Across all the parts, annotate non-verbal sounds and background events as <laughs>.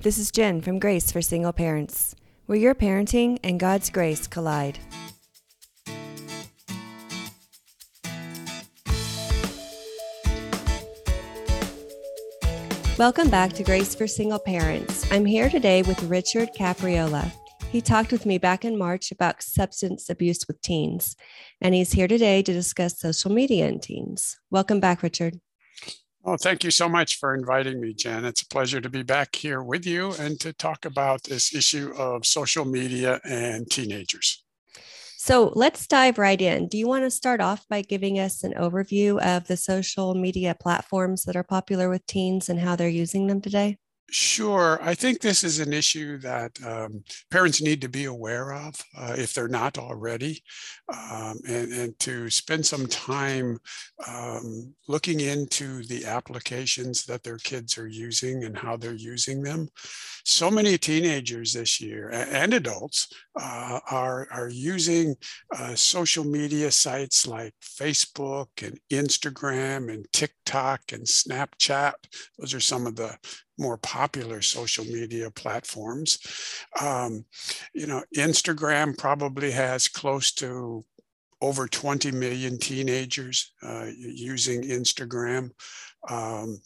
This is Jen from Grace for Single Parents, where your parenting and God's grace collide. Welcome back to Grace for Single Parents. I'm here today with Richard Capriola. He talked with me back in March about substance abuse with teens, and he's here today to discuss social media in teens. Welcome back, Richard. Well, thank you so much for inviting me, Jen. It's a pleasure to be back here with you and to talk about this issue of social media and teenagers. So let's dive right in. Do you want to start off by giving us an overview of the social media platforms that are popular with teens and how they're using them today? Sure. I think this is an issue that um, parents need to be aware of uh, if they're not already, um, and, and, to spend some time um, looking into the applications that their kids are using and how they're using them. So many teenagers this year and adults uh, are, are using uh, social media sites like Facebook and Instagram and TikTok and Snapchat. Those are some of the more popular social media platforms. Um, you know, Instagram probably has close to over 20 million teenagers uh, using Instagram. Um,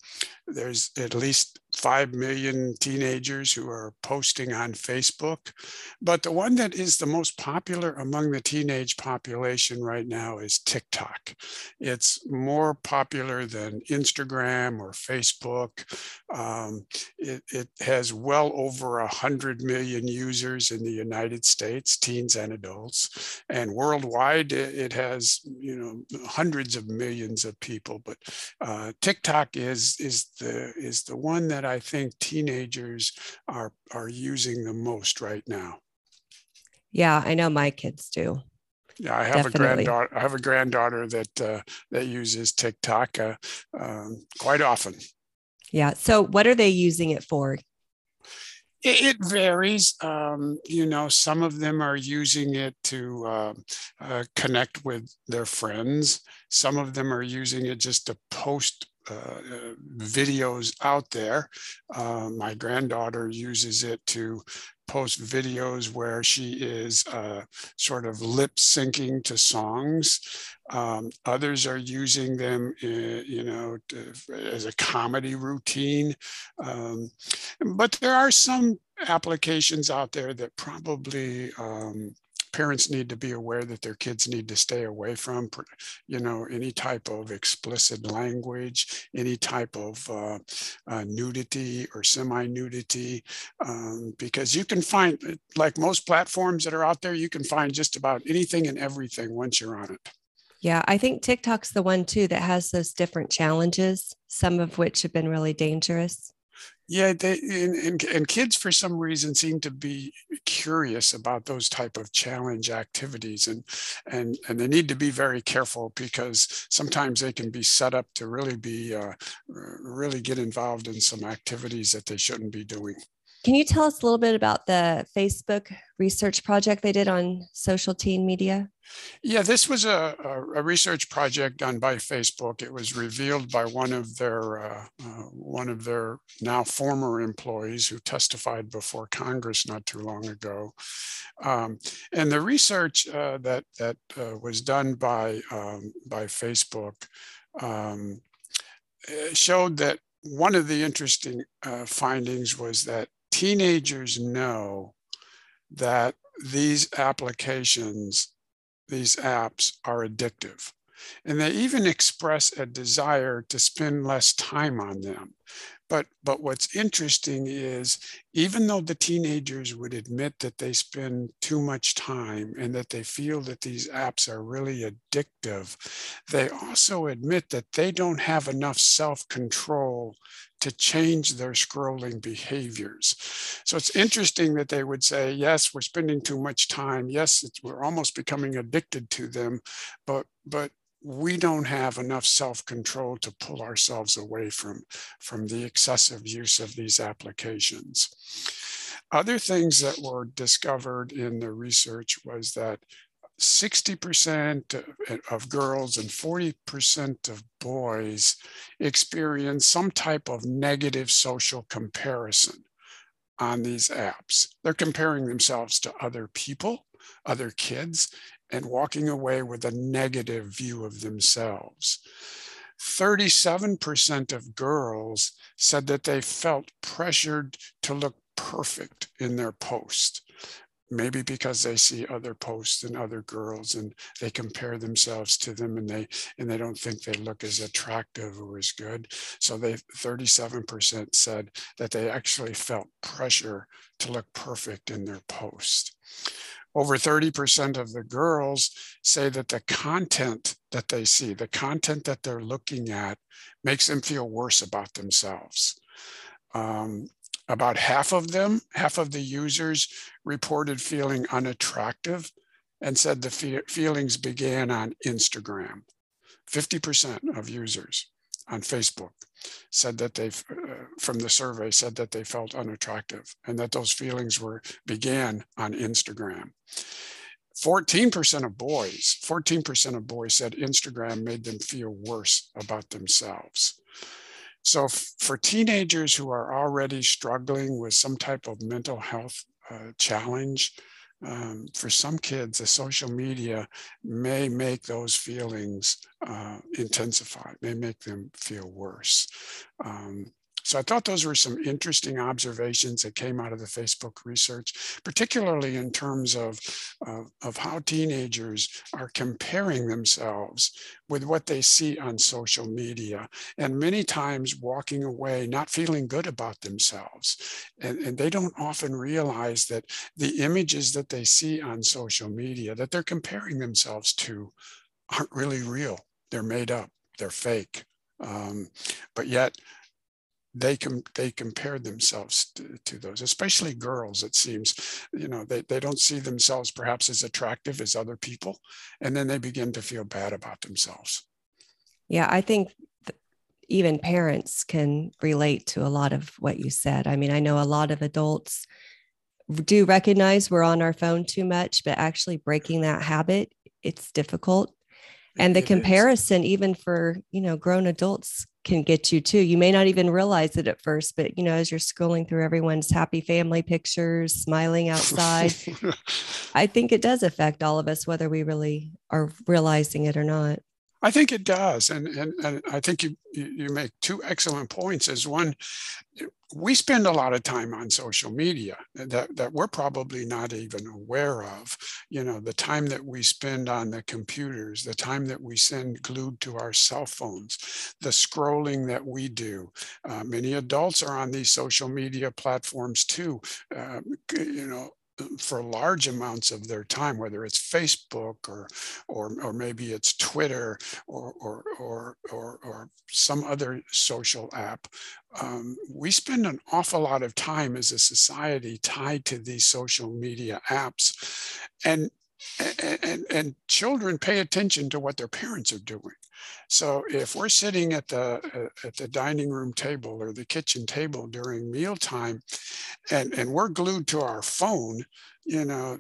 there's at least 5 million teenagers who are posting on Facebook. But the one that is the most popular among the teenage population right now is TikTok. It's more popular than Instagram or Facebook. Um, it, it, has well over 100 million users in the United States, teens and adults. And worldwide, it, has you know hundreds of millions of people. But uh, TikTok is, is, the, is the one that I think teenagers are are using the most right now. Yeah, I know my kids do. Yeah, I have Definitely. a granddaughter. I have a granddaughter that uh, that uses TikTok uh, um, quite often. Yeah. So, what are they using it for? It, varies. Um, you know, some of them are using it to uh, uh, connect with their friends. Some of them are using it just to post uh, videos out there. Uh, my granddaughter uses it to post videos where she is uh, sort of lip syncing to songs. Um, others are using them, uh, you know, to, as a comedy routine. Um, but there are some applications out there that probably um, parents need to be aware that their kids need to stay away from, you know, any type of explicit language, any type of uh, uh, nudity or semi-nudity, um, because you can find, like most platforms that are out there, you can find just about anything and everything once you're on it. Yeah, I think TikTok's the one too that has those different challenges, some of which have been really dangerous. Yeah, they and, and, and, kids for some reason seem to be curious about those type of challenge activities, and and and they need to be very careful because sometimes they can be set up to really be uh, really get involved in some activities that they shouldn't be doing. Can you tell us a little bit about the Facebook research project they did on social teen media? Yeah, this was a, a, research project done by Facebook. It was revealed by one of their uh, uh, one of their now former employees who testified before Congress not too long ago. Um, and the research uh, that that uh, was done by um, by Facebook um, eh, showed that one of the interesting uh, findings was that teenagers know that these applications, these apps are addictive. And they even express a desire to spend less time on them. But, but what's interesting is even though the teenagers would admit that they spend too much time and that they feel that these apps are really addictive, they also admit that they don't have enough self control to change their scrolling behaviors. So it's interesting that they would say, yes, we're spending too much time. Yes, we're almost becoming addicted to them, but, but we don't have enough self-control to pull ourselves away from, from the excessive use of these applications. Other things that were discovered in the research was that 60% of girls and 40% of boys experience some type of negative social comparison on these apps. They're comparing themselves to other people, other kids, and walking away with a negative view of themselves. 37% of girls said that they felt pressured to look perfect in their post maybe because they see other posts and other girls and they compare themselves to them and they and they don't think they look as attractive or as good. So they 37% said that they actually felt pressure to look perfect in their post. Over 30% of the girls say that the content that they see the content that they're looking at makes them feel worse about themselves. Um, about half of them, half of the users reported feeling unattractive and said the fe- feelings began on Instagram. 50% of users on Facebook said that they, uh, from the survey, said that they felt unattractive and that those feelings were began on Instagram. 14% of boys, 14% of boys said Instagram made them feel worse about themselves. So, for teenagers who are already struggling with some type of mental health uh, challenge, um, for some kids, the social media may make those feelings uh, intensify, may make them feel worse. Um, so I thought those were some interesting observations that came out of the Facebook research, particularly in terms of, of how teenagers are comparing themselves with what they see on social media, and many times walking away not feeling good about themselves. And, and they don't often realize that the images that they see on social media that they're comparing themselves to aren't really real. They're made up, they're fake. Um, but yet, they com- they compare themselves to, to, those, especially girls. It seems, you know, they, they don't see themselves perhaps as attractive as other people, and then they begin to feel bad about themselves. Yeah, I think even parents can relate to a lot of what you said. I mean, I know a lot of adults do recognize we're on our phone too much, but actually breaking that habit, it's difficult. And the it comparison, is. even for you know grown adults, can get you too. You may not even realize it at first, but you know, as you're scrolling through everyone's happy family pictures, smiling outside, <laughs> I think it does affect all of us, whether we really are realizing it or not. I think it does, and and, and I think you you make two excellent points. As one, we spend a lot of time on social media that that we're probably not even aware of. You know, the time that we spend on the computers, the time that we send glued to our cell phones, the scrolling that we do. Uh, many adults are on these social media platforms too. Uh, you know, for large amounts of their time, whether it's Facebook or or, or maybe it's Twitter or or or or, or some other social app, um, we spend an awful lot of time as a society tied to these social media apps, and and, and children pay attention to what their parents are doing. So if we're sitting at the uh, at the dining room table or the kitchen table during mealtime, and and we're glued to our phone, you know,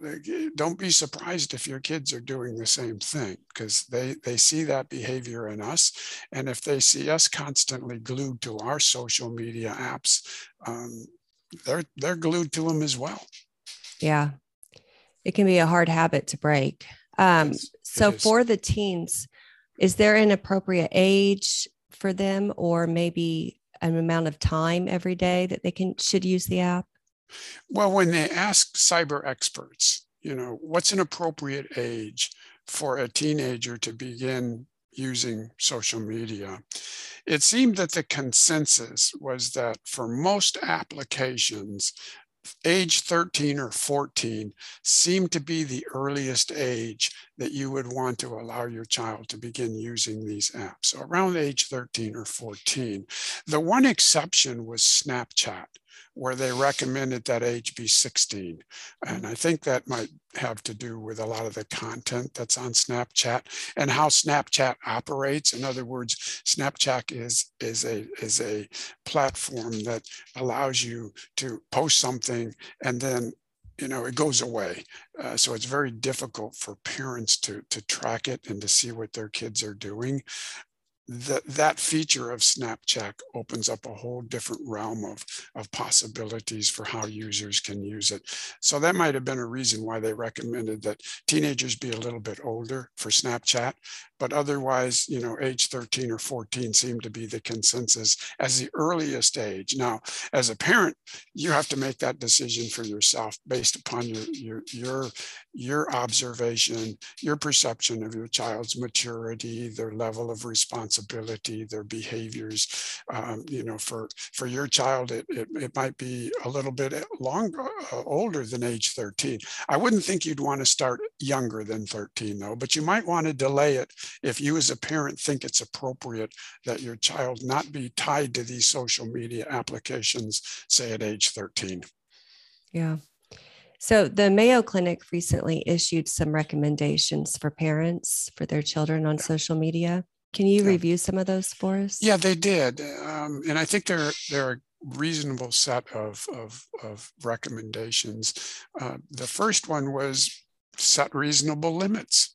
don't be surprised if your kids are doing the same thing because they they see that behavior in us, and if they see us constantly glued to our social media apps, um, they're they're glued to them as well. Yeah, it can be a hard habit to break. Um, so for the teens, is there an appropriate age for them, or maybe an amount of time every day that they can should use the app? Well, when they ask cyber experts, you know, what's an appropriate age for a teenager to begin using social media. It seemed that the consensus was that for most applications, age 13 or 14 seem to be the earliest age that you would want to allow your child to begin using these apps. So around age 13 or 14. The one exception was Snapchat where they recommended that age be 16. And I think that might have to do with a lot of the content that's on Snapchat and how Snapchat operates. In other words, Snapchat is, is, a, is a platform that allows you to post something and then you know it goes away uh, so it's very difficult for parents to to track it and to see what their kids are doing that that feature of Snapchat opens up a whole different realm of, of possibilities for how users can use it. So that might have been a reason why they recommended that teenagers be a little bit older for Snapchat, but otherwise, you know, age 13 or 14 seemed to be the consensus as the earliest age. Now, as a parent, you have to make that decision for yourself based upon your your your your observation, your perception of your child's maturity, their level of responsibility, their behaviors. Um, you know, for for your child, it, it, it might be a little bit longer, uh, older than age 13. I wouldn't think you'd want to start younger than 13 though, but you might want to delay it if you as a parent think it's appropriate that your child not be tied to these social media applications, say at age 13. Yeah. So, the Mayo Clinic recently issued some recommendations for parents for their children on social media. Can you review some of those for us? Yeah, they did, um, and I think they're they're a reasonable set of of, of recommendations. Uh, the first one was set reasonable limits.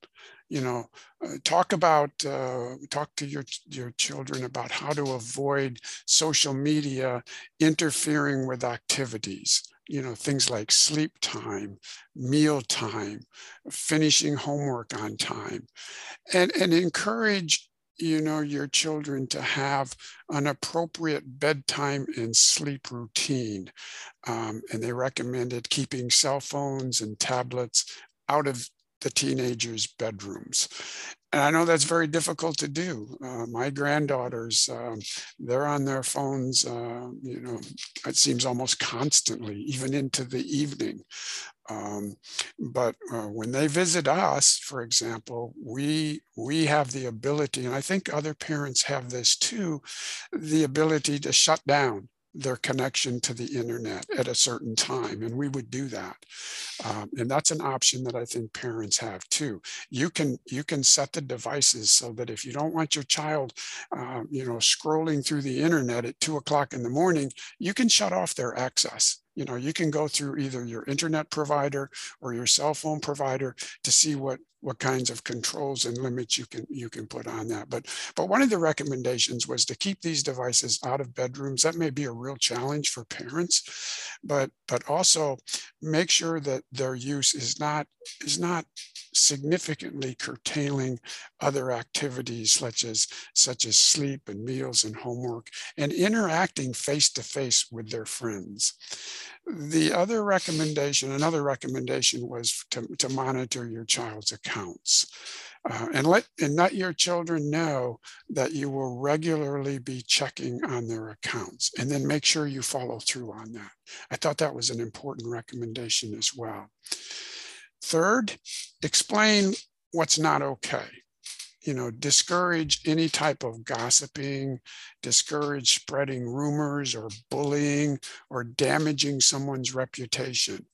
You know, uh, talk about uh, talk to your your children about how to avoid social media interfering with activities you know, things like sleep time, meal time, finishing homework on time, and, and encourage, you know, your children to have an appropriate bedtime and sleep routine. Um, and they recommended keeping cell phones and tablets out of the teenagers' bedrooms. And I know that's very difficult to do. Uh, my granddaughters, um, they're on their phones, uh, you know, it seems almost constantly, even into the evening. Um, but uh, when they visit us, for example, we we have the ability, and I think other parents have this too, the ability to shut down their connection to the internet at a certain time and we would do that. Um, and that's an option that i think parents have too. You can you can set the devices so that if you don't want your child uh, you know scrolling through the internet at two o'clock in the morning you can shut off their access you know you can go through either your internet provider or your cell phone provider to see what what kinds of controls and limits you can you can put on that. But but one of the recommendations was to keep these devices out of bedrooms. That may be a real challenge for parents but but also make sure that their use is not is not significantly curtailing other activities such as such as sleep and meals and homework and interacting face to face with their friends the other recommendation, another recommendation was to, to monitor your child's accounts. Uh, and let and let your children know that you will regularly be checking on their accounts and then make sure you follow through on that. I thought that was an important recommendation as well. Third, explain what's not okay you know, discourage any type of gossiping, discourage spreading rumors or bullying or damaging someone's reputation.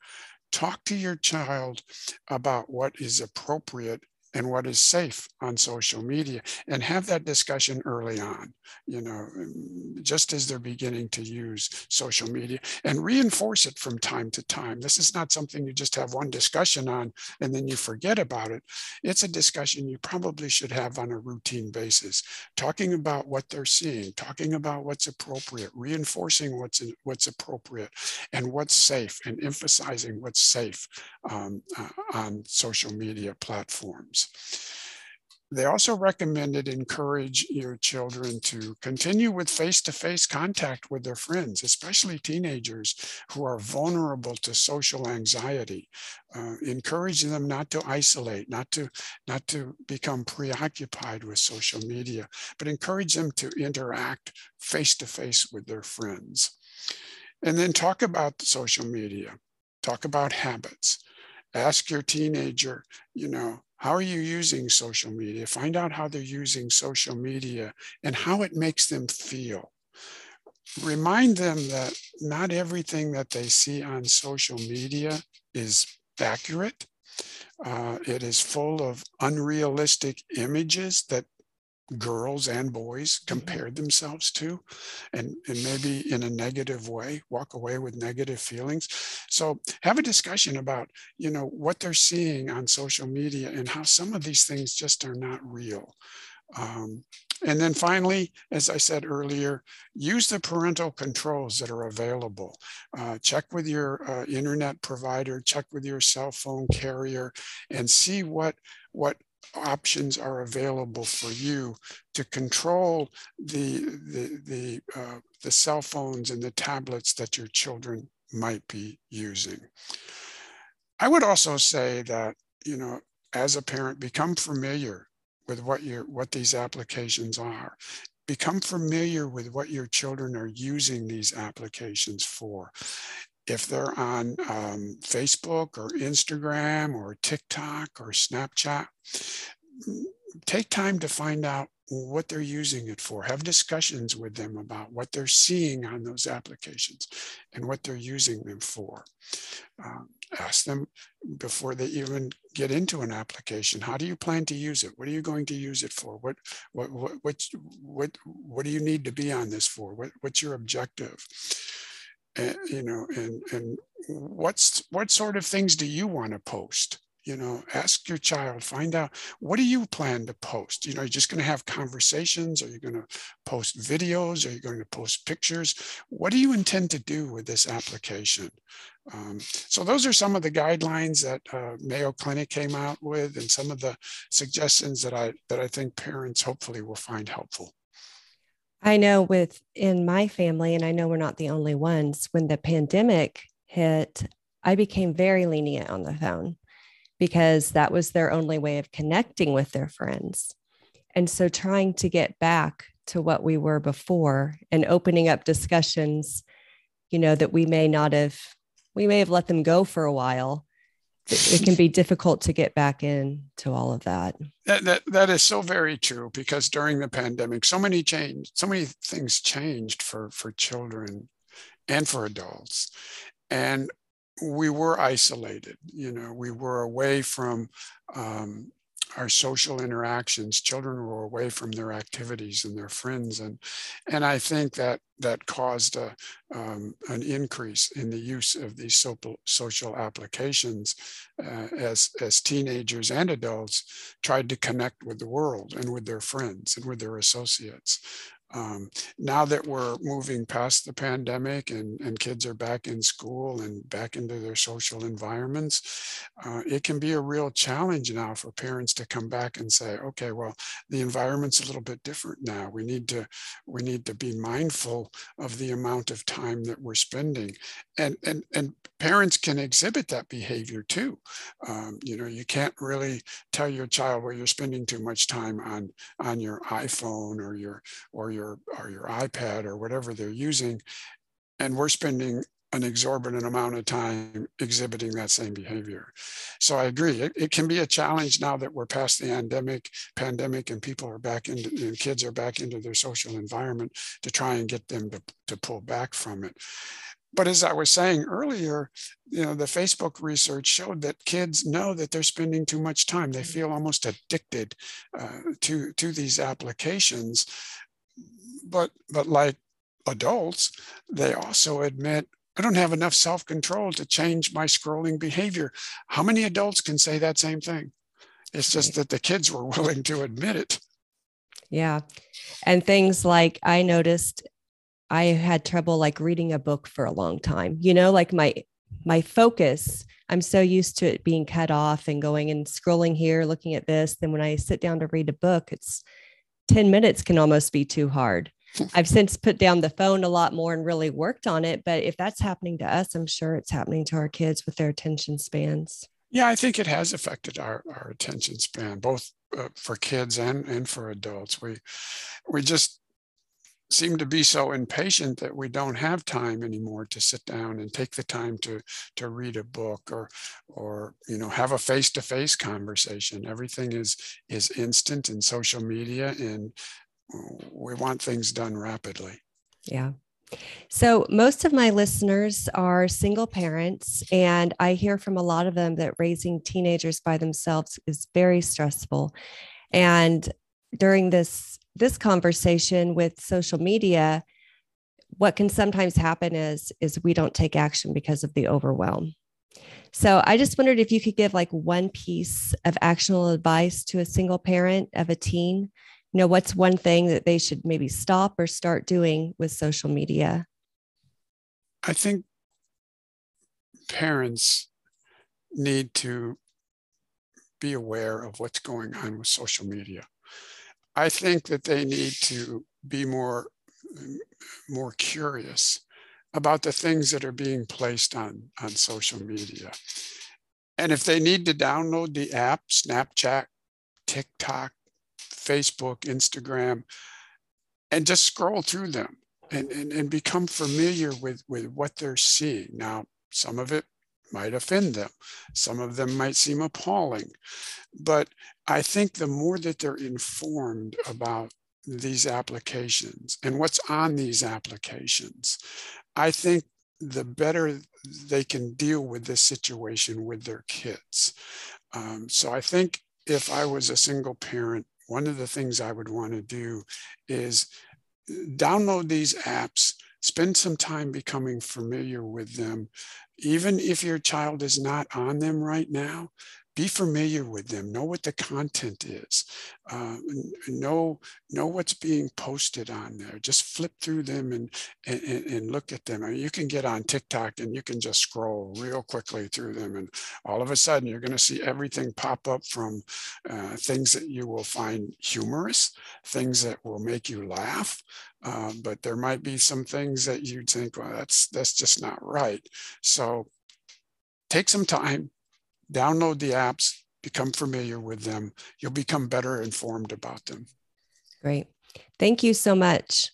Talk to your child about what is appropriate and what is safe on social media and have that discussion early on you know just as they're beginning to use social media and reinforce it from time to time. This is not something you just have one discussion on and then you forget about it. It's a discussion you probably should have on a routine basis talking about what they're seeing talking about what's appropriate reinforcing what's what's appropriate and what's safe and emphasizing what's safe um, uh, on social media platforms they also recommended encourage your children to continue with face-to-face contact with their friends, especially teenagers who are vulnerable to social anxiety. Uh, encourage them not to isolate, not to not to become preoccupied with social media, but encourage them to interact face-to-face with their friends. And then talk about social media. Talk about habits. Ask your teenager, you know, how are you using social media? Find out how they're using social media and how it makes them feel. Remind them that not everything that they see on social media is accurate. Uh, it is full of unrealistic images that girls and boys mm-hmm. compared themselves to and, and maybe in a negative way walk away with negative feelings so have a discussion about you know what they're seeing on social media and how some of these things just are not real um, And then finally, as I said earlier, use the parental controls that are available. Uh, check with your uh, internet provider, check with your cell phone carrier, and see what, what options are available for you to control the, the, the, uh, the cell phones and the tablets that your children might be using. I would also say that, you know, as a parent, become familiar with what your what these applications are. Become familiar with what your children are using these applications for. If they're on um, Facebook or Instagram or TikTok or Snapchat, take time to find out what they're using it for. Have discussions with them about what they're seeing on those applications and what they're using them for. Um, ask them before they even get into an application, how do you plan to use it? What are you going to use it for? What, what, what, what, what, what do you need to be on this for? What, what's your objective? And, you know, and, and what's, what sort of things do you want to post? you know ask your child find out what do you plan to post? You know you're just going to have conversations? Are you going to post videos? Are you going to post pictures? What do you intend to do with this application? Um, so those are some of the guidelines that uh, mayo clinic came out with and some of the suggestions that i that i think parents hopefully will find helpful i know with in my family and i know we're not the only ones when the pandemic hit i became very lenient on the phone because that was their only way of connecting with their friends. And so trying to get back to what we were before and opening up discussions, you know, that we may not have, we may have let them go for a while. It can be difficult to get back into all of that. That, that. that is so very true because during the pandemic, so many changed, so many things changed for, for children and for adults. And we were isolated. You know, we were away from um, our social interactions. Children were away from their activities and their friends, and and I think that that caused a, um, an increase in the use of these so, social applications uh, as as teenagers and adults tried to connect with the world and with their friends and with their associates. Um, now that we're moving past the pandemic and, and kids are back in school and back into their social environments, uh, it can be a real challenge now for parents to come back and say, okay, well, the environment's a little bit different now. We need to we need to be mindful of the amount of time that we're spending. And and and parents can exhibit that behavior too. Um, you know, you can't really tell your child where you're spending too much time on on your iPhone or your or your your or your iPad or whatever they're using, and we're spending an exorbitant amount of time exhibiting that same behavior. So I agree. It, it, can be a challenge now that we're past the pandemic, pandemic, and people are back into and kids are back into their social environment to try and get them to, to pull back from it. But as I was saying earlier, you know, the Facebook research showed that kids know that they're spending too much time. They feel almost addicted uh, to to these applications but but like adults, they also admit I don't have enough self-control to change my scrolling behavior. How many adults can say that same thing? It's just that the kids were <laughs> willing to admit it. Yeah. And things like I noticed I had trouble like reading a book for a long time. You know, like my my focus, I'm so used to it being cut off and going and scrolling here, looking at this. Then when I sit down to read a book, it's 10 minutes can almost be too hard. I've since put down the phone a lot more and really worked on it. But if that's happening to us, I'm sure it's happening to our kids with their attention spans. Yeah, I think it has affected our, our attention span, both uh, for kids and, and for adults. We, we just seem to be so impatient that we don't have time anymore to sit down and take the time to to read a book or or you know have a face-to-face conversation everything is is instant in social media and we want things done rapidly yeah so, most of my listeners are single parents, and I hear from a lot of them that raising teenagers by themselves is very stressful. And during this this conversation with social media, what can sometimes happen is is we don't take action because of the overwhelm. So I just wondered if you could give like one piece of actionable advice to a single parent of a teen you know, what's one thing that they should maybe stop or start doing with social media? I think parents need to be aware of what's going on with social media. I think that they need to be more more curious about the things that are being placed on on social media. And if they need to download the app, Snapchat, TikTok, Facebook, Instagram, and just scroll through them and, and, and become familiar with, with what they're seeing. Now, some of it might offend them. Some of them might seem appalling. But I think the more that they're informed about these applications and what's on these applications, I think the better they can deal with this situation with their kids. Um, so I think if I was a single parent, one of the things I would want to do is uh, download these apps, spend some time becoming familiar with them. Even if your child is not on them right now, be familiar with them know what the content is uh, know know what's being posted on there. Just flip through them and and, and look at them. I mean, you can get on tiktok and you can just scroll real quickly through them and all of a sudden you're going to see everything pop up from uh, things that you will find humorous things that will make you laugh uh, but there might be some things that you think well that's that's just not right. So take some time download the apps, become familiar with them. You'll become better informed about them. Great. Thank you so much.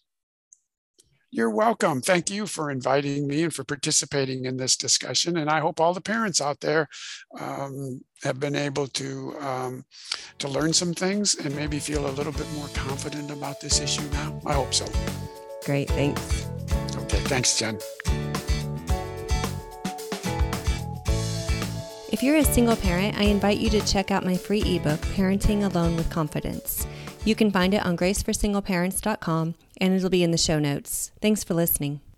You're welcome. Thank you for inviting me and for participating in this discussion. And I hope all the parents out there um, have been able to um, to learn some things and maybe feel a little bit more confident about this issue now. I hope so. Great. Thanks. Okay. Thanks, Jen. If you're a single parent, I invite you to check out my free ebook, Parenting Alone with Confidence. You can find it on graceforsingleparents.com and it'll be in the show notes. Thanks for listening.